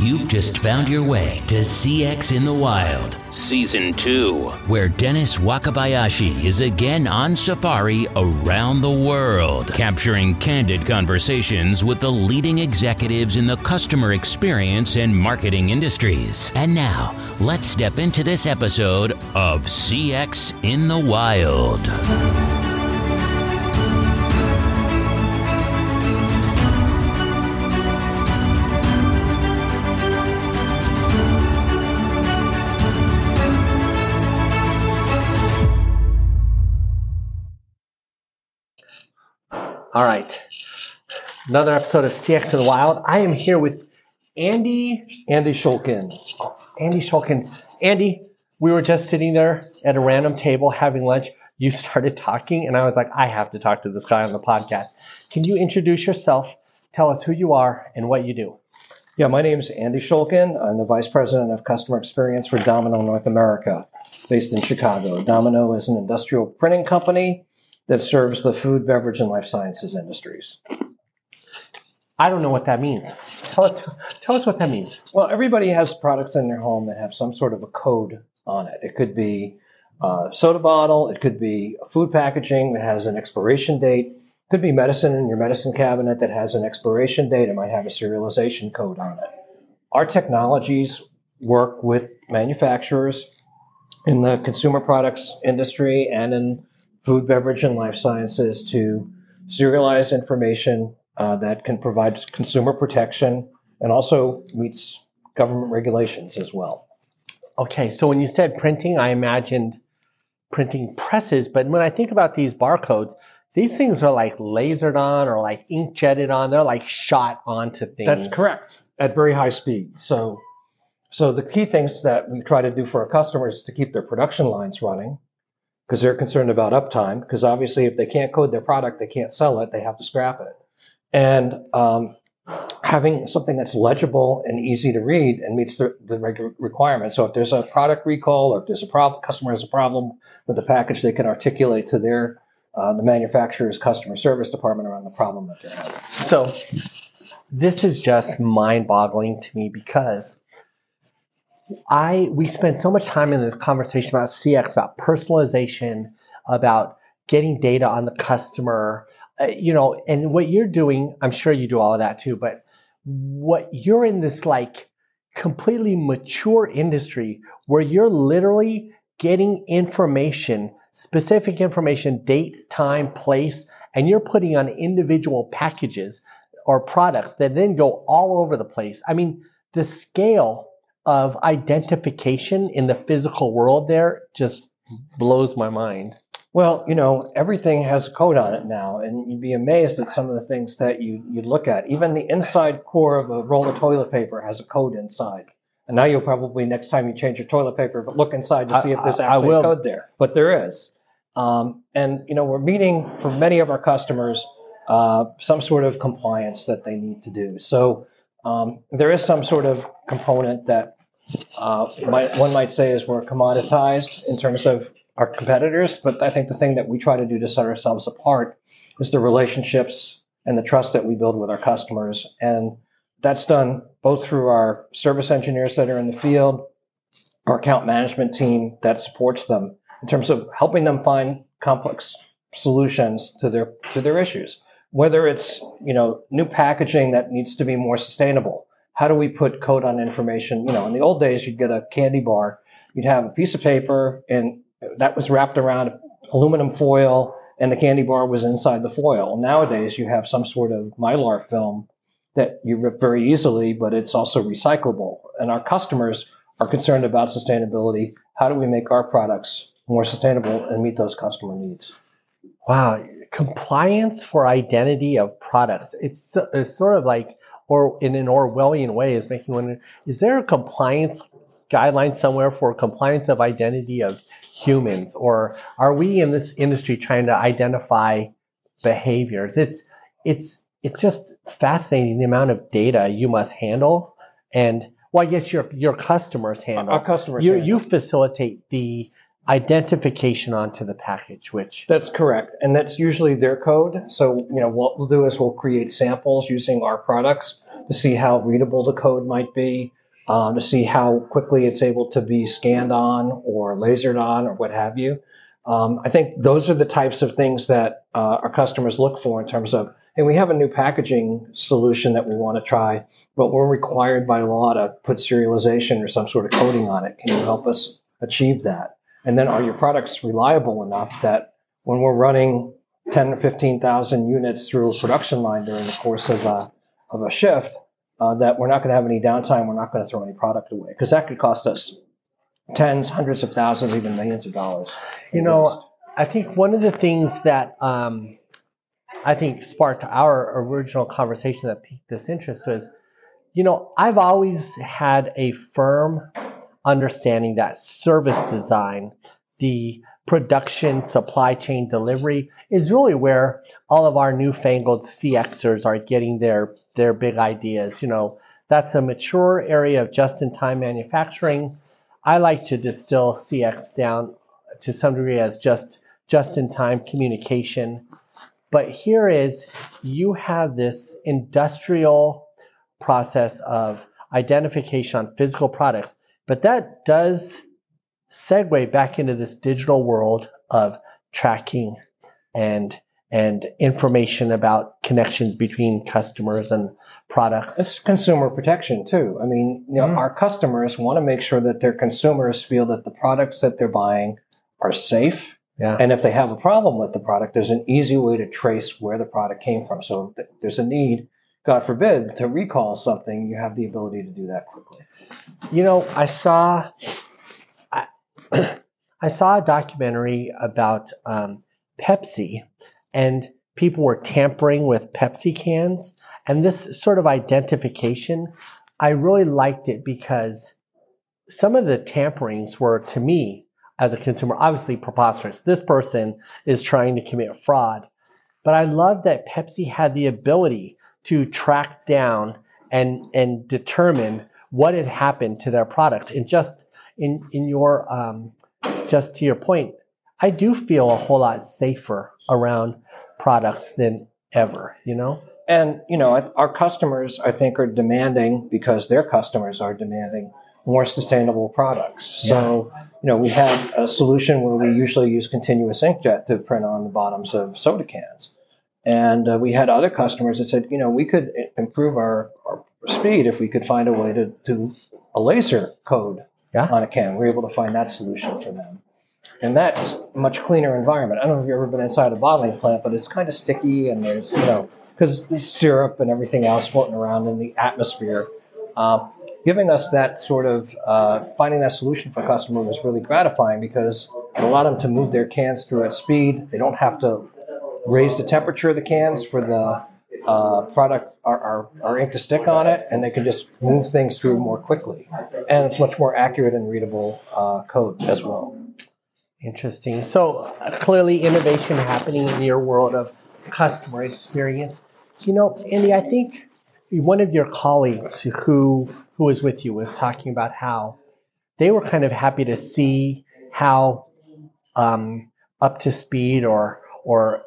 You've just found your way to CX in the Wild, Season 2, where Dennis Wakabayashi is again on safari around the world, capturing candid conversations with the leading executives in the customer experience and marketing industries. And now, let's step into this episode of CX in the Wild. All right. Another episode of CX in the Wild. I am here with Andy. Andy Schulkind. Andy Schulkind. Andy, we were just sitting there at a random table having lunch. You started talking, and I was like, I have to talk to this guy on the podcast. Can you introduce yourself? Tell us who you are and what you do. Yeah, my name is Andy Schulkind. I'm the Vice President of Customer Experience for Domino North America, based in Chicago. Domino is an industrial printing company that serves the food, beverage, and life sciences industries. I don't know what that means. Tell us, tell us what that means. Well, everybody has products in their home that have some sort of a code on it. It could be a soda bottle, it could be food packaging that has an expiration date, it could be medicine in your medicine cabinet that has an expiration date. It might have a serialization code on it. Our technologies work with manufacturers in the consumer products industry and in food, beverage, and life sciences to serialize information uh, that can provide consumer protection and also meets government regulations as well. Okay, so when you said printing, I imagined printing presses, but when I think about these barcodes, these things are like lasered on or like ink jetted on. They're like shot onto things. That's correct at very high speed. So, so the key things that we try to do for our customers is to keep their production lines running because they're concerned about uptime. Because obviously, if they can't code their product, they can't sell it. They have to scrap it. And um, having something that's legible and easy to read and meets the, the regular requirements. So if there's a product recall or if there's a problem, customer has a problem with the package, they can articulate to their uh, the manufacturer's customer service department around the problem that they're having. So this is just mind-boggling to me because I we spend so much time in this conversation about CX, about personalization, about getting data on the customer, uh, you know, and what you're doing, I'm sure you do all of that too, but what you're in this like completely mature industry where you're literally getting information, specific information, date, time, place, and you're putting on individual packages or products that then go all over the place. I mean, the scale of identification in the physical world there just blows my mind. Well, you know, everything has a code on it now, and you'd be amazed at some of the things that you you look at. Even the inside core of a roll of toilet paper has a code inside. And now you'll probably next time you change your toilet paper, but look inside to see if there's actually a code there. But there is. Um, and you know, we're meeting for many of our customers uh, some sort of compliance that they need to do. So um, there is some sort of component that uh, might, one might say is we're commoditized in terms of our competitors, but I think the thing that we try to do to set ourselves apart is the relationships and the trust that we build with our customers. And that's done both through our service engineers that are in the field, our account management team that supports them in terms of helping them find complex solutions to their to their issues. Whether it's you know new packaging that needs to be more sustainable, how do we put code on information? You know, in the old days, you'd get a candy bar, you'd have a piece of paper, and that was wrapped around aluminum foil, and the candy bar was inside the foil. Nowadays, you have some sort of mylar film that you rip very easily, but it's also recyclable. And our customers are concerned about sustainability. How do we make our products more sustainable and meet those customer needs? Wow, compliance for identity of products. It's, it's sort of like or in an Orwellian way is making one. Is there a compliance guideline somewhere for compliance of identity of humans, or are we in this industry trying to identify behaviors? It's it's it's just fascinating the amount of data you must handle, and well, I guess your your customers handle. Our customers. You handle. you facilitate the identification onto the package, which That's correct, and that's usually their code. So you know what we'll do is we'll create samples using our products to see how readable the code might be, um, to see how quickly it's able to be scanned on or lasered on or what have you. Um, I think those are the types of things that uh, our customers look for in terms of, hey, we have a new packaging solution that we want to try, but we're required by law to put serialization or some sort of coding on it. Can you help us achieve that? And then are your products reliable enough that when we're running 10 or 15,000 units through a production line during the course of a, of a shift, uh, that we're not going to have any downtime, we're not going to throw any product away because that could cost us tens, hundreds of thousands, even millions of dollars. you know, I think one of the things that um, I think sparked our original conversation that piqued this interest was, you know, I've always had a firm understanding that service design, the production, supply chain delivery is really where all of our newfangled CXers are getting their their big ideas. You know, that's a mature area of just-in-time manufacturing. I like to distill CX down to some degree as just just-in-time communication. But here is you have this industrial process of identification on physical products, but that does segue back into this digital world of tracking and and information about connections between customers and products. It's consumer protection too. I mean, you know, Mm. our customers want to make sure that their consumers feel that the products that they're buying are safe. yeah. And if they have a problem with the product, there's an easy way to trace where the product came from. So there's a need, God forbid, to recall something, you have the ability to do that quickly. You know, I saw I, I saw a documentary about um, Pepsi, and people were tampering with Pepsi cans, and this sort of identification, I really liked it because some of the tamperings were to me as a consumer obviously preposterous. This person is trying to commit fraud, but I love that Pepsi had the ability to track down and and determine what had happened to their product. And just in in your um, just to your point, I do feel a whole lot safer around products than ever. You know, And you know, our customers, I think, are demanding because their customers are demanding more sustainable products. So, you know, we have a solution where we usually use continuous inkjet to print on the bottoms of soda cans, and uh, we had other customers that said, you know, we could improve our, our speed if we could find a way to do a laser code Yeah. on a can. We were able to find that solution for them. And that's a much cleaner environment. I don't know if you've ever been inside a bottling plant, but it's kind of sticky and there's, you know, because the syrup and everything else floating around in the atmosphere. Uh, giving us that sort of uh, finding that solution for a customer was really gratifying because it allowed them to move their cans through at speed. They don't have to raise the temperature of the cans for the uh, product, our, our, our ink to stick on it, and they can just move things through more quickly. And it's much more accurate and readable uh, code as well. interesting. So uh, clearly, innovation happening in your world of customer experience. You know, Andy, I think one of your colleagues who who was with you was talking about how they were kind of happy to see how um, up to speed or or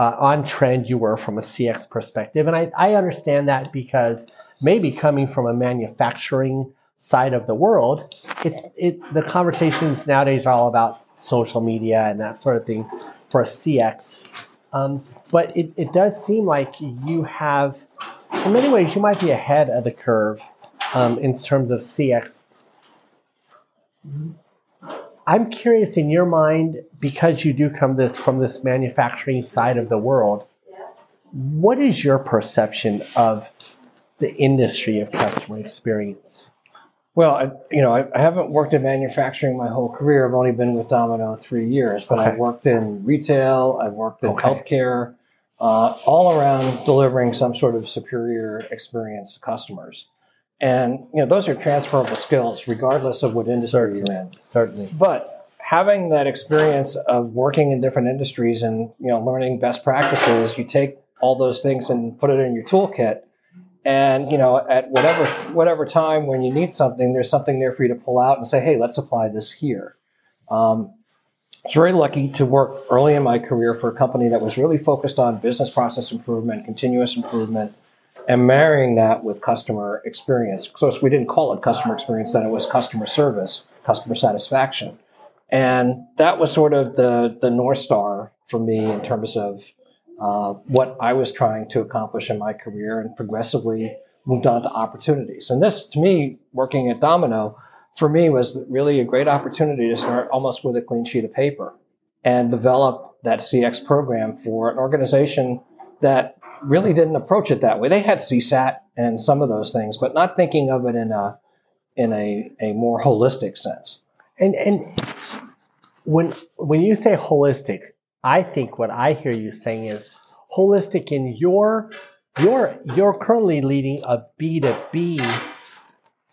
uh, on trend you were from a CX perspective, and I, I understand that because maybe coming from a manufacturing side of the world, it's it the conversations nowadays are all about social media and that sort of thing for a CX. Um, but it, it does seem like you have, in many ways, you might be ahead of the curve um, in terms of CX. I'm curious in your mind, because you do come this from this manufacturing side of the world, what is your perception of the industry of customer experience? Well, I, you know, I, I haven't worked in manufacturing my whole career. I've only been with Domino three years, but Okay. I've worked in retail, I've worked in Okay. healthcare, uh, all around delivering some sort of superior experience to customers. And you know, those are transferable skills, regardless of what industry Certainly. you're in. Certainly. But having that experience of working in different industries and you know learning best practices, you take all those things and put it in your toolkit. And you know, at whatever whatever time when you need something, there's something there for you to pull out and say, "Hey, let's apply this here." Um, was very lucky to work early in my career for a company that was really focused on business process improvement, continuous improvement, and marrying that with customer experience. So we didn't call it customer experience, then it was customer service, customer satisfaction. And that was sort of the, the North Star for me in terms of uh, what I was trying to accomplish in my career and progressively moved on to opportunities. And this, to me, working at Domino, for me was really a great opportunity to start almost with a clean sheet of paper and develop that CX program for an organization that really didn't approach it that way. They had CSAT and some of those things, but not thinking of it in a in a, a more holistic sense. And and when when you say holistic, I think what I hear you saying is holistic in your you're you're currently leading a B2B.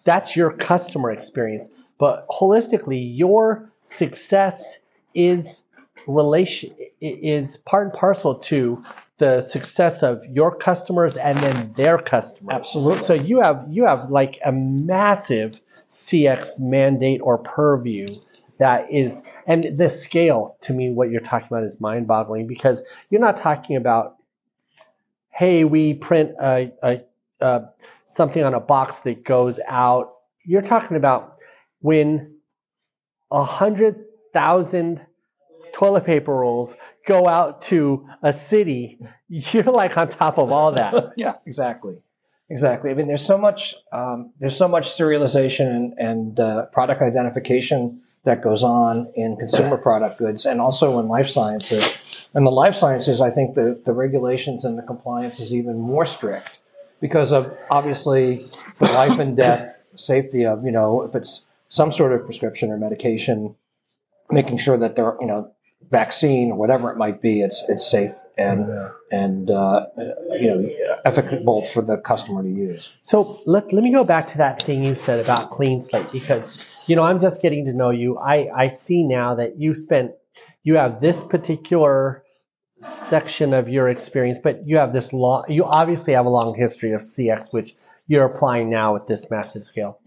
That's your customer experience. But holistically, your success is relation is part and parcel to the success of your customers and then their customers. Absolutely. So you have you have like a massive CX mandate or purview that is and the scale to me what you're talking about is mind-boggling because you're not talking about hey we print a, a, a something on a box that goes out. You're talking about when a hundred thousand toilet paper rolls go out to a city. You're like on top of all that. Yeah exactly. Exactly. I mean there's so much um, there's so much serialization and, and uh, product identification that goes on in consumer product goods and also in life sciences. And the life sciences, I think the, the regulations and the compliance is even more strict because of obviously the life and death safety of, you know, if it's some sort of prescription or medication, making sure that they're, you know, vaccine or whatever it might be, it's it's safe and yeah. and uh, you know applicable for the customer to use. So let, let me go back to that thing you said about clean slate because you know I'm just getting to know you. I I see now that you spent you have this particular section of your experience, but you have this long. You obviously have a long history of CX, which you're applying now with this massive scale.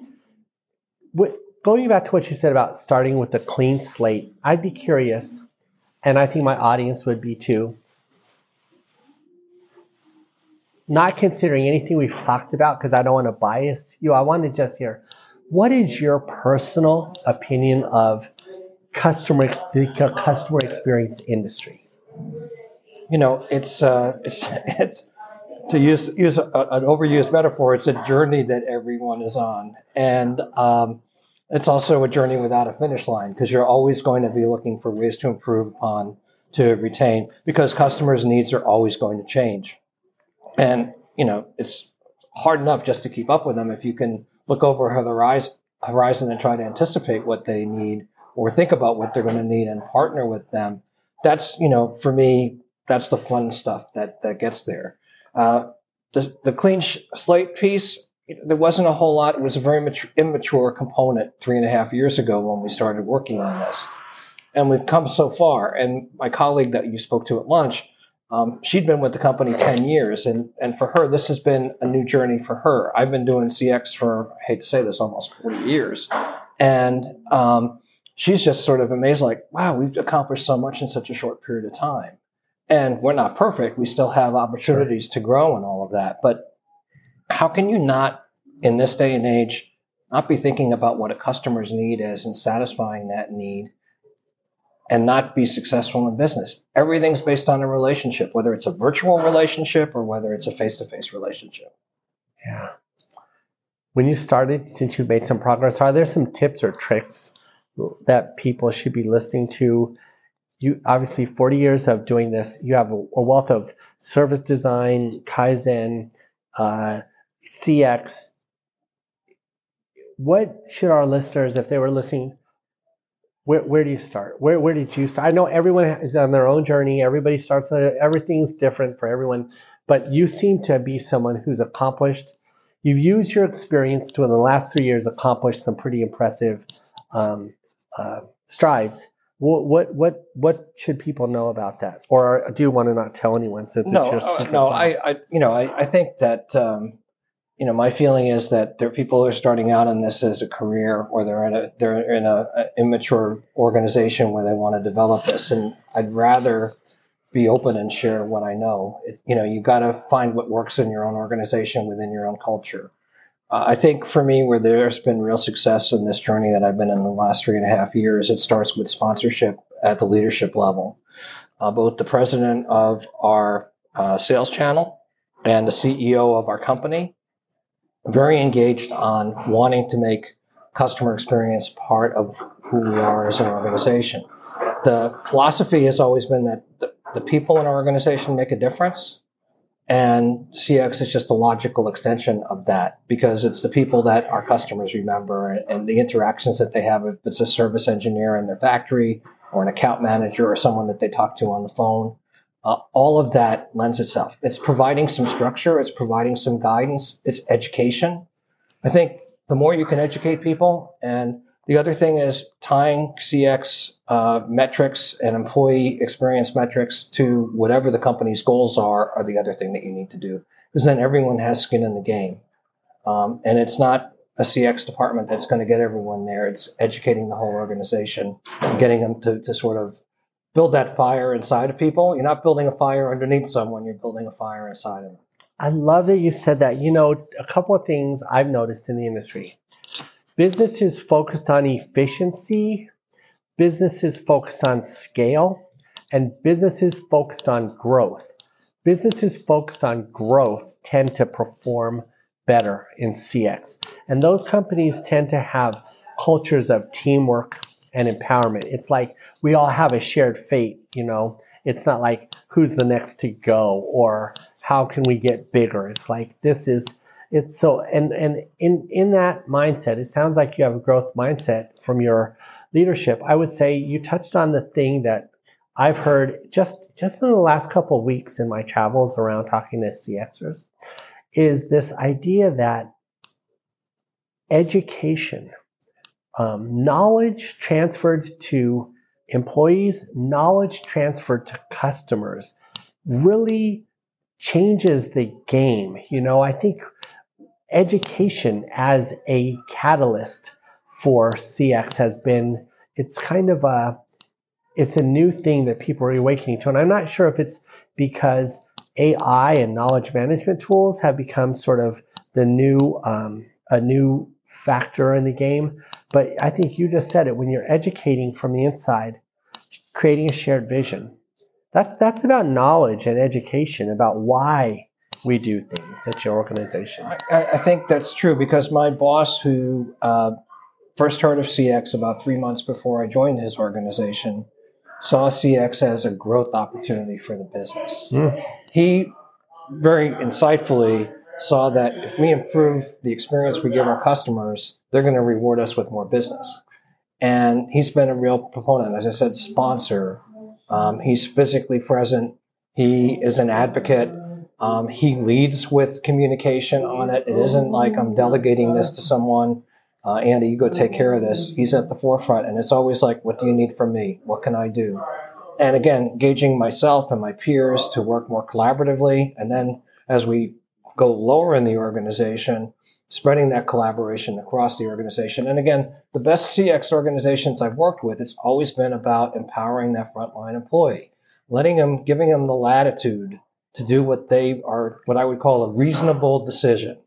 What, going back to what you said about starting with a clean slate, I'd be curious, and I think my audience would be too not considering anything we've talked about because I don't want to bias you. I want to just hear what is your personal opinion of customer the customer experience industry? You know, it's uh, it's it's to use use a, an overused metaphor. It's a journey that everyone is on, and um, it's also a journey without a finish line because you're always going to be looking for ways to improve upon to retain because customers' needs are always going to change. And, you know, it's hard enough just to keep up with them if you can look over the horizon and try to anticipate what they need or think about what they're going to need and partner with them. That's, you know, for me, that's the fun stuff that, that gets there. Uh, the, the clean sh- slate piece, there wasn't a whole lot. It was a very mature, immature component three and a half years ago when we started working on this. And we've come so far. And my colleague that you spoke to at lunch, um, she'd been with the company 10 years, and, and for her, this has been a new journey for her. I've been doing CX for, I hate to say this, almost 40 years. And um, she's just sort of amazed, like, wow, we've accomplished so much in such a short period of time. And we're not perfect. We still have opportunities to grow and all of that. But how can you not, in this day and age, not be thinking about what a customer's need is and satisfying that need and not be successful in business. Everything's based on a relationship, whether it's a virtual relationship or whether it's a face to face relationship. Yeah. When you started, since you've made some progress, are there some tips or tricks that people should be listening to? You obviously 40 years of doing this, you have a, a wealth of service design, Kaizen, uh, CX. What should our listeners, if they were listening, where, where do you start? Where, where did you start? I know everyone is on their own journey. Everybody starts, everything's different for everyone. But you seem to be someone who's accomplished. You've used your experience to, in the last three years, accomplish some pretty impressive um, uh, strides. What, what what what should people know about that, or do you want to not tell anyone since no, it's just uh, no? I, I you know I, I think that um, you know, my feeling is that there are people who are starting out in this as a career, or they're in a they're in a, a immature organization where they want to develop this, and I'd rather be open and share what I know. It, you know, you got to find what works in your own organization within your own culture. Uh, I think for me, where there's been real success in this journey that I've been in the last three and a half years, it starts with sponsorship at the leadership level. Uh, both the president of our uh, sales channel and the CEO of our company very engaged on wanting to make customer experience part of who we are as an organization. The philosophy has always been that the, the people in our organization make a difference, and CX is just a logical extension of that because it's the people that our customers remember and, and the interactions that they have. If it's a service engineer in their factory, or an account manager, or someone that they talk to on the phone, uh, all of that lends itself. It's providing some structure, it's providing some guidance, it's education. I think the more you can educate people, and the other thing is tying CX uh, metrics and employee experience metrics to whatever the company's goals are, are the other thing that you need to do. Because then everyone has skin in the game. Um, and it's not a CX department that's going to get everyone there. It's educating the whole organization getting them to, to sort of build that fire inside of people. You're not building a fire underneath someone, you're building a fire inside of them. I love that you said that. You know, a couple of things I've noticed in the industry. Businesses focused on efficiency, businesses focused on scale, and businesses focused on growth. Businesses focused on growth tend to perform better in CX. And those companies tend to have cultures of teamwork, and empowerment. It's like we all have a shared fate, you know. It's not like who's the next to go or how can we get bigger. It's like this is it's so and and in in that mindset, it sounds like you have a growth mindset from your leadership. I would say you touched on the thing that I've heard just just in the last couple of weeks in my travels around talking to CXers is this idea that education um, knowledge transferred to employees, knowledge transferred to customers really changes the game. You know, I think education as a catalyst for CX has been, it's kind of a, it's a new thing that people are awakening to. And I'm not sure if it's because AI and knowledge management tools have become sort of the new, um, a new factor in the game. But I think you just said it when you're educating from the inside, creating a shared vision. That's that's about knowledge and education about why we do things at your organization. I, I think that's true because my boss, who uh, first heard of CX about three months before I joined his organization, saw CX as a growth opportunity for the business. Mm. He very insightfully saw that if we improve the experience we give our customers, they're going to reward us with more business. And he's been a real proponent, as I said, sponsor. Um, he's physically present. He is an advocate. Um, he leads with communication on it. It isn't like I'm delegating this to someone. Uh, Andy, you go take care of this. He's at the forefront, and it's always like, "What do you need from me? What can I do?" And again, engaging myself and my peers to work more collaboratively, and then as we go lower in the organization, spreading that collaboration across the organization. And again, the best CX organizations I've worked with, it's always been about empowering that frontline employee, letting them, giving them the latitude to do what they are, what I would call a reasonable decision.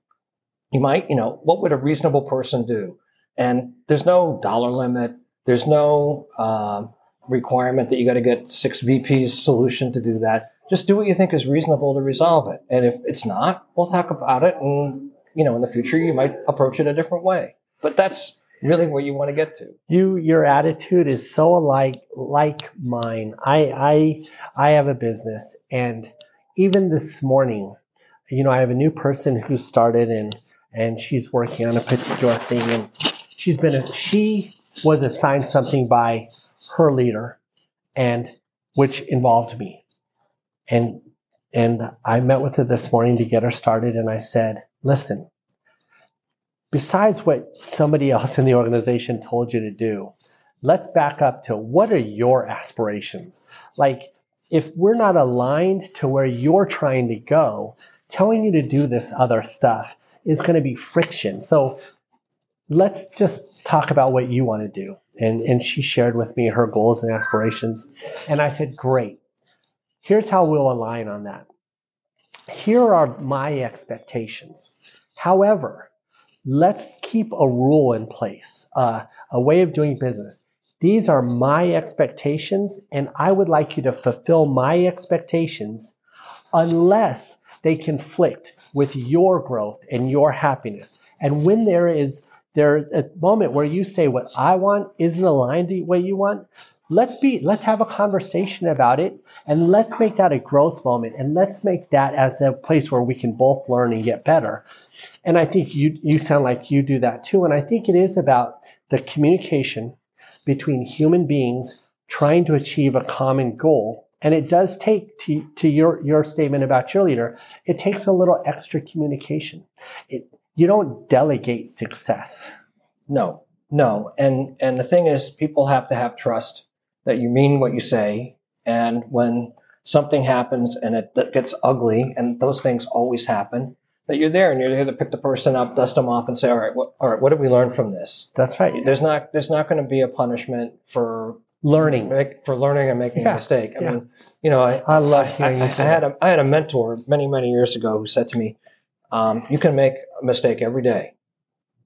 You might, you know, what would a reasonable person do? And there's no dollar limit. There's no uh, requirement that you got to get six VPs solution to do that just do what you think is reasonable to resolve it. And if it's not, we'll talk about it. And, you know, in the future, you might approach it a different way. But that's really where you want to get to. You, your attitude is so alike, like mine. I, I, I have a business and even this morning, you know, I have a new person who started and, and she's working on a particular thing and she's been, a, she was assigned something by her leader and which involved me and and I met with her this morning to get her started, and I said, listen, besides what somebody else in the organization told you to do, let's back up to what are your aspirations? Like, if we're not aligned to where you're trying to go, telling you to do this other stuff is going to be friction. So let's just talk about what you want to do. And, and she shared with me her goals and aspirations. And I said, great. Here's how we'll align on that. Here are my expectations. However, let's keep a rule in place, uh, a way of doing business. These are my expectations, and I would like you to fulfill my expectations unless they conflict with your growth and your happiness. And when there is there's a moment where you say what I want isn't aligned to what you want, let's be let's have a conversation about it and let's make that a growth moment and let's make that as a place where we can both learn and get better. And I think you you sound like you do that too. And I think it is about the communication between human beings trying to achieve a common goal. And it does take to, to your, your statement about cheerleader, it takes a little extra communication. It, you don't delegate success. No, no. And and the thing is, people have to have trust that you mean what you say. And when something happens and it, it gets ugly, and those things always happen, that you're there and you're there to pick the person up, dust them off, and say, all right, what, all right, what did we learn from this? That's right. There's not there's not going to be a punishment for learning make, for learning and making Yeah, a mistake. I yeah. mean, you know, I, I love I, hearing I, I say had a I had a mentor many many years ago who said to me, um, "You can make a mistake every day.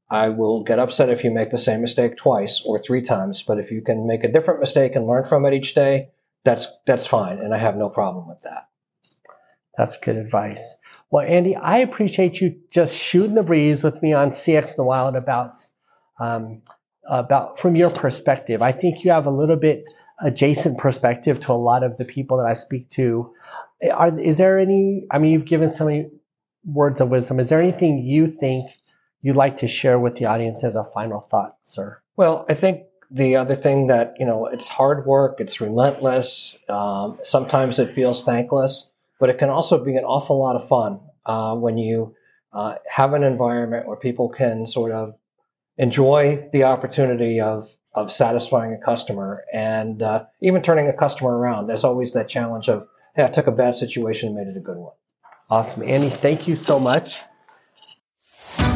I will get upset if you make the same mistake twice or three times, but if you can make a different mistake and learn from it each day, that's that's fine, and I have no problem with that." That's good advice. Well, Andy, I appreciate you just shooting the breeze with me on CX in the Wild about um, about from your perspective. I think you have a little bit adjacent perspective to a lot of the people that I speak to. Are, is there any? I mean, you've given so many words of wisdom. Is there anything you think you'd like to share with the audience as a final thought, sir? Well, I think the other thing that you know, it's hard work, it's relentless. Um, sometimes it feels thankless, but it can also be an awful lot of fun uh, when you uh, have an environment where people can sort of enjoy the opportunity of of satisfying a customer and uh, even turning a customer around. There's always that challenge of, hey, I took a bad situation and made it a good one. Awesome, Andy. Thank you so much.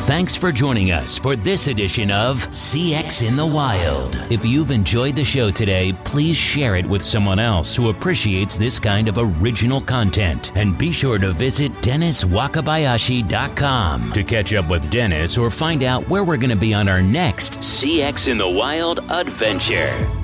Thanks for joining us for this edition of CX in the Wild. If you've enjoyed the show today, please share it with someone else who appreciates this kind of original content. And be sure to visit DennisWakabayashi.com to catch up with Dennis or find out where we're going to be on our next CX in the Wild adventure.